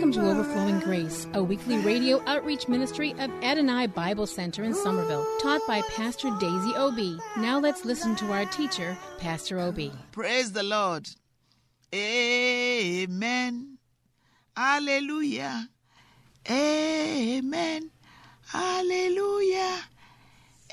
Welcome to Overflowing Grace, a weekly radio outreach ministry of Adonai Bible Center in Somerville, taught by Pastor Daisy Obi. Now let's listen to our teacher, Pastor Obi. Praise the Lord. Amen. Hallelujah. Amen. Hallelujah.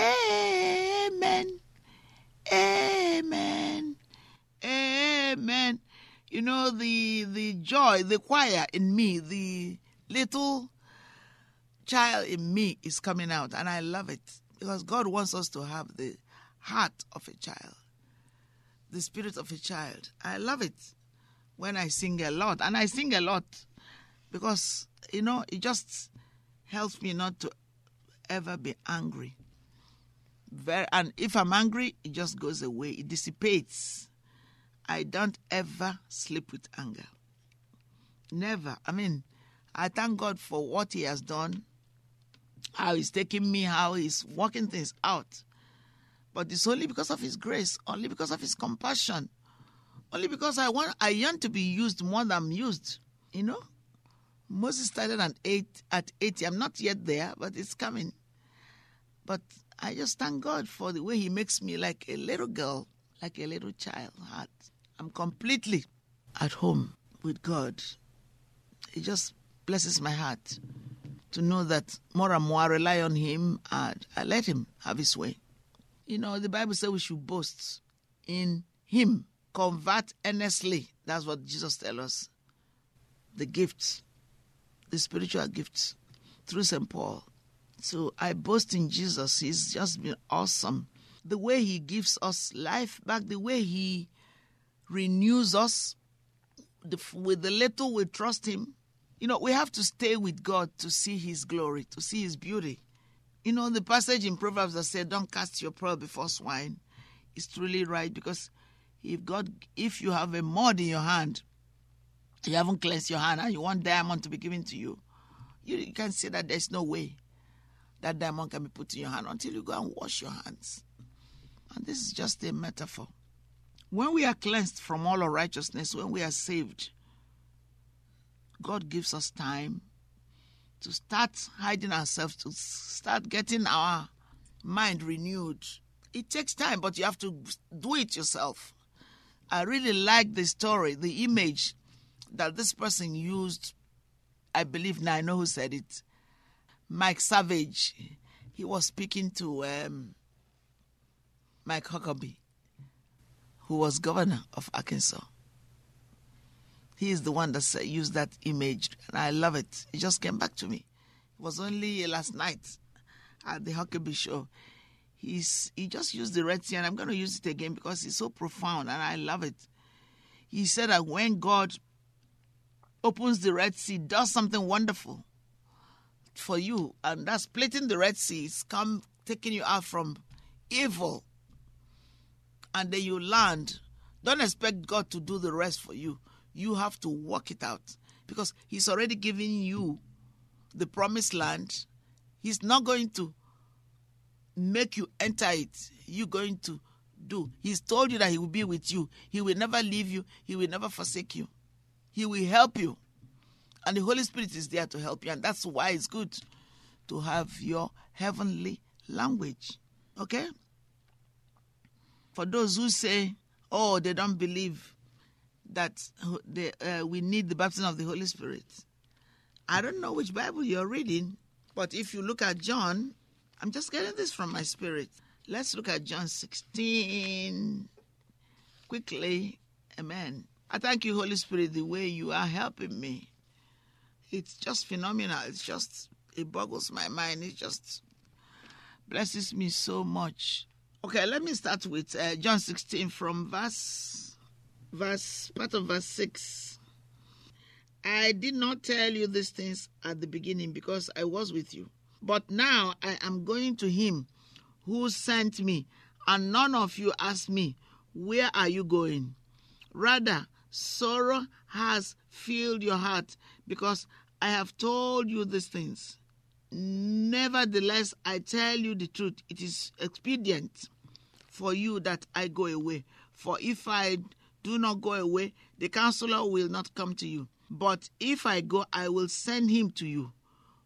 Amen. Amen. Amen. You know the the joy, the choir in me, the little child in me is coming out and I love it because God wants us to have the heart of a child, the spirit of a child. I love it when I sing a lot and I sing a lot because you know it just helps me not to ever be angry. Very, and if I'm angry, it just goes away. It dissipates. I don't ever sleep with anger. Never. I mean, I thank God for what He has done, how He's taking me, how He's working things out. But it's only because of His grace, only because of His compassion, only because I want, I yearn to be used more than I'm used. You know, Moses started at eight, at eighty. I'm not yet there, but it's coming. But I just thank God for the way He makes me like a little girl, like a little child heart. I'm completely at home with God. It just blesses my heart to know that more and more I rely on Him and I let Him have His way. You know, the Bible says we should boast in Him, convert earnestly. That's what Jesus tells us. The gifts, the spiritual gifts through St. Paul. So I boast in Jesus. He's just been awesome. The way He gives us life back, the way He renews us with the little we trust Him. You know, we have to stay with God to see His glory, to see His beauty. You know, the passage in Proverbs that said, "Don't cast your pearl before swine," is truly right because if God, if you have a mud in your hand, you haven't cleansed your hand, and you want diamond to be given to you, you, can say that there's no way that diamond can be put in your hand until you go and wash your hands. And this is just a metaphor. When we are cleansed from all unrighteousness, when we are saved, God gives us time to start hiding ourselves, to start getting our mind renewed. It takes time, but you have to do it yourself. I really like the story, the image that this person used. I believe now I know who said it. Mike Savage. He was speaking to um, Mike Huckabee, who was governor of Arkansas. He is the one that used that image, and I love it. It just came back to me. It was only last night at the Huckabee show. He's, he just used the Red Sea, and I'm going to use it again because it's so profound, and I love it. He said that when God opens the Red Sea, does something wonderful for you, and that's splitting the Red Sea. It's come taking you out from evil, and then you land. Don't expect God to do the rest for you. You have to work it out because He's already given you the promised land. He's not going to make you enter it. You're going to do. He's told you that He will be with you. He will never leave you. He will never forsake you. He will help you. And the Holy Spirit is there to help you. And that's why it's good to have your heavenly language. Okay? For those who say, oh, they don't believe that they, uh, we need the baptism of the Holy Spirit. I don't know which Bible you're reading, but if you look at John, I'm just getting this from my spirit. Let's look at John 16 quickly. Amen. I thank you, Holy Spirit, the way you are helping me. It's just phenomenal. It's just, it boggles my mind. It just blesses me so much. Okay, let me start with uh, John 16 from verse, verse, part of verse 6. I did not tell you these things at the beginning because I was with you. But now I am going to him who sent me, and none of you asked me, Where are you going? Rather, sorrow has filled your heart because I have told you these things. Nevertheless, I tell you the truth. It is expedient for you that I go away. For if I do not go away, the counselor will not come to you. But if I go, I will send him to you.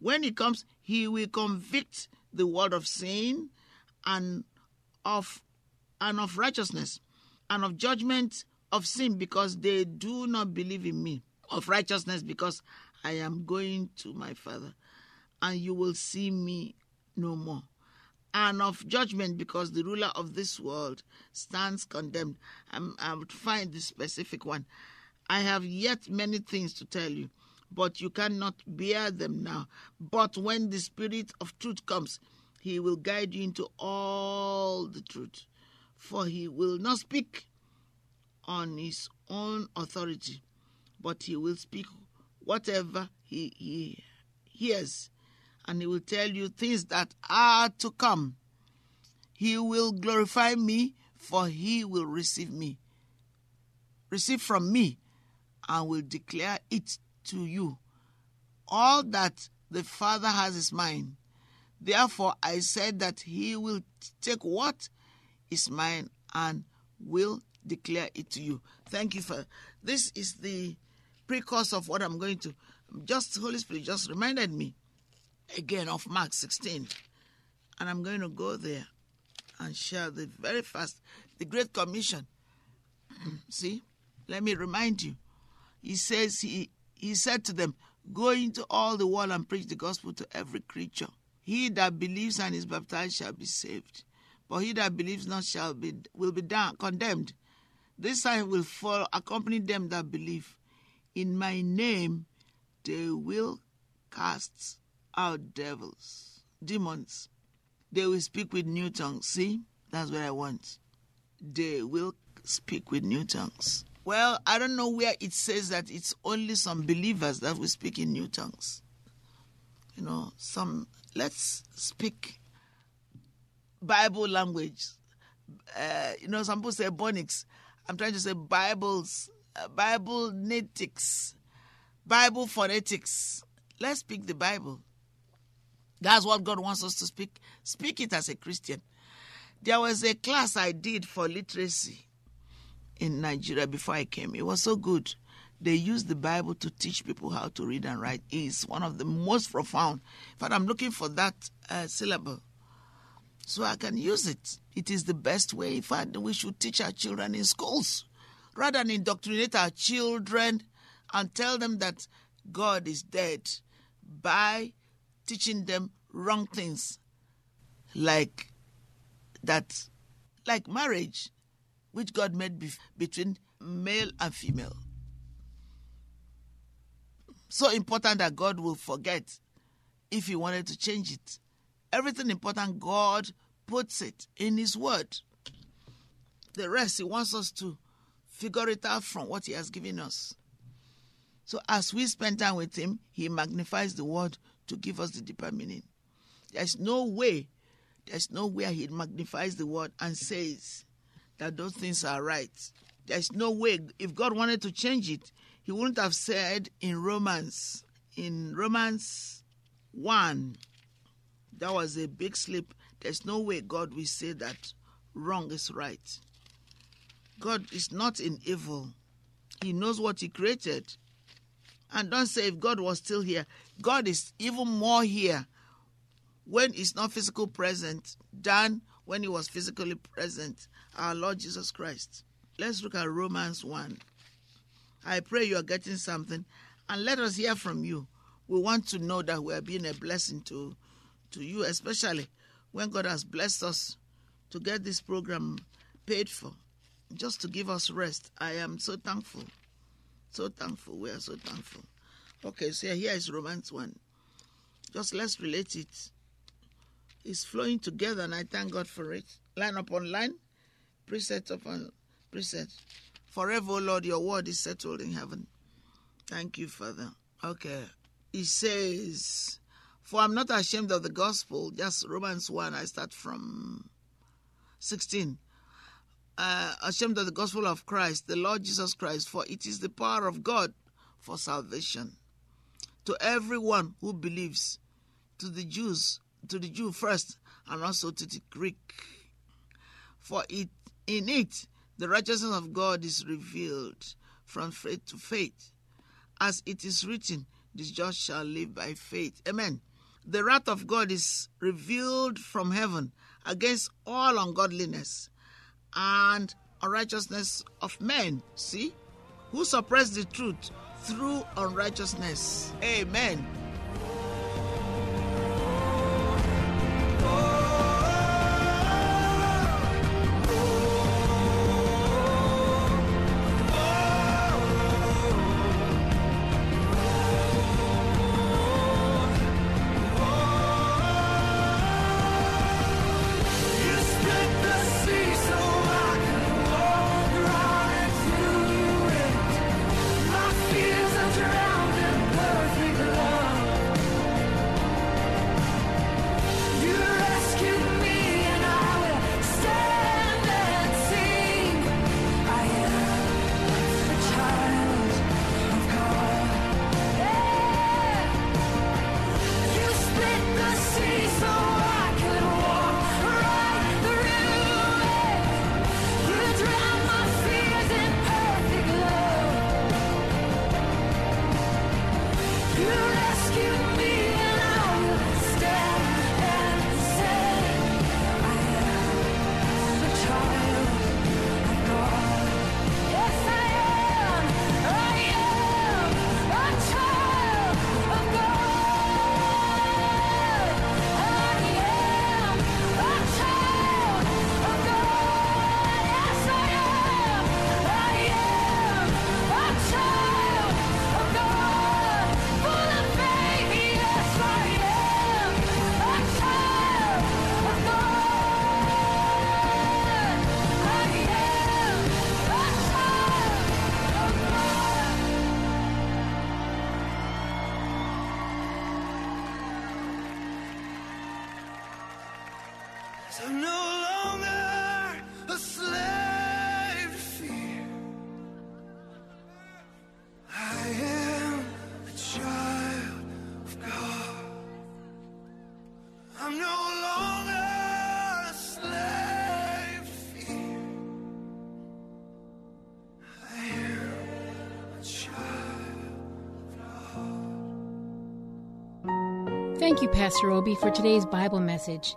When he comes, he will convict the world of sin and of and of righteousness and of judgment of sin because they do not believe in me. Of righteousness because I am going to my Father and you will see me no more. And of judgment because the ruler of this world stands condemned. I'm, I would find the specific one. I have yet many things to tell you, but you cannot bear them now. But when the Spirit of truth comes, he will guide you into all the truth. For he will not speak on his own authority, but he will speak whatever he, he hears, and he will tell you things that are to come. He will glorify me, for he will receive me, receive from me, and will declare it to you. All that the Father has is mine. Therefore, I said that he will take what is mine and will declare it to you. Thank you for this. Is the precourse of what I'm going to. Just Holy Spirit just reminded me again of Mark 16, and I'm going to go there and share the very first, the Great Commission. See, let me remind you. He says he he said to them, "Go into all the world and preach the gospel to every creature." He that believes and is baptized shall be saved, but he that believes not shall be will be down, condemned. This sign will follow, accompany them that believe. In my name, they will cast out devils, demons. They will speak with new tongues. See, that's what I want. They will speak with new tongues. Well, I don't know where it says that it's only some believers that will speak in new tongues. You know, some let's speak Bible language. Uh, you know, some people say bonics. I'm trying to say Bibles, uh, Bible natics, Bible phonetics. Let's speak the Bible. That's what God wants us to speak. Speak it as a Christian. There was a class I did for literacy in Nigeria before I came. It was so good. They used the Bible to teach people how to read and write. It's one of the most profound. In fact, I'm looking for that uh, syllable so I can use it. It is the best way. In fact, we should teach our children in schools rather than indoctrinate our children and tell them that God is dead by teaching them wrong things like that, like marriage, which God made be- between male and female. So important that God will forget if He wanted to change it. Everything important, God puts it in His Word. The rest, He wants us to figure it out from what He has given us. So as we spend time with Him, He magnifies the Word to give us the deeper meaning. There's no way, there's no way He magnifies the Word and says that those things are right. There's no way, if God wanted to change it, He wouldn't have said in Romans, in Romans 1, that was a big slip. There's no way God will say that wrong is right. God is not in evil. He knows what He created. And don't say if God was still here. God is even more here when He's not physically present than when He was physically present. Our Lord Jesus Christ. Let's look at Romans 1. I pray you are getting something and let us hear from you. We want to know that we are being a blessing to, to you, especially when God has blessed us to get this program paid for, just to give us rest. I am so thankful. So thankful. We are so thankful. Okay, so here is Romans 1. Just let's relate it. It's flowing together, and I thank God for it. Line upon line, precept upon precept. Forever, O Lord, your word is settled in heaven. Thank you, Father. Okay. He says, For I'm not ashamed of the gospel. Just Romans 1, I start from 16. Uh, ashamed of the gospel of Christ, the Lord Jesus Christ, for it is the power of God for salvation to everyone who believes, to the Jews, to the Jew first, and also to the Greek. For it in it the righteousness of God is revealed from faith to faith, as it is written, the just shall live by faith. Amen. The wrath of God is revealed from heaven against all ungodliness and unrighteousness of men. See? Who suppress the truth through unrighteousness. Amen. I'm no longer a slave. I am a child of God. I'm no longer a slave. I am a child. Thank you, Pastor Obi, for today's Bible message.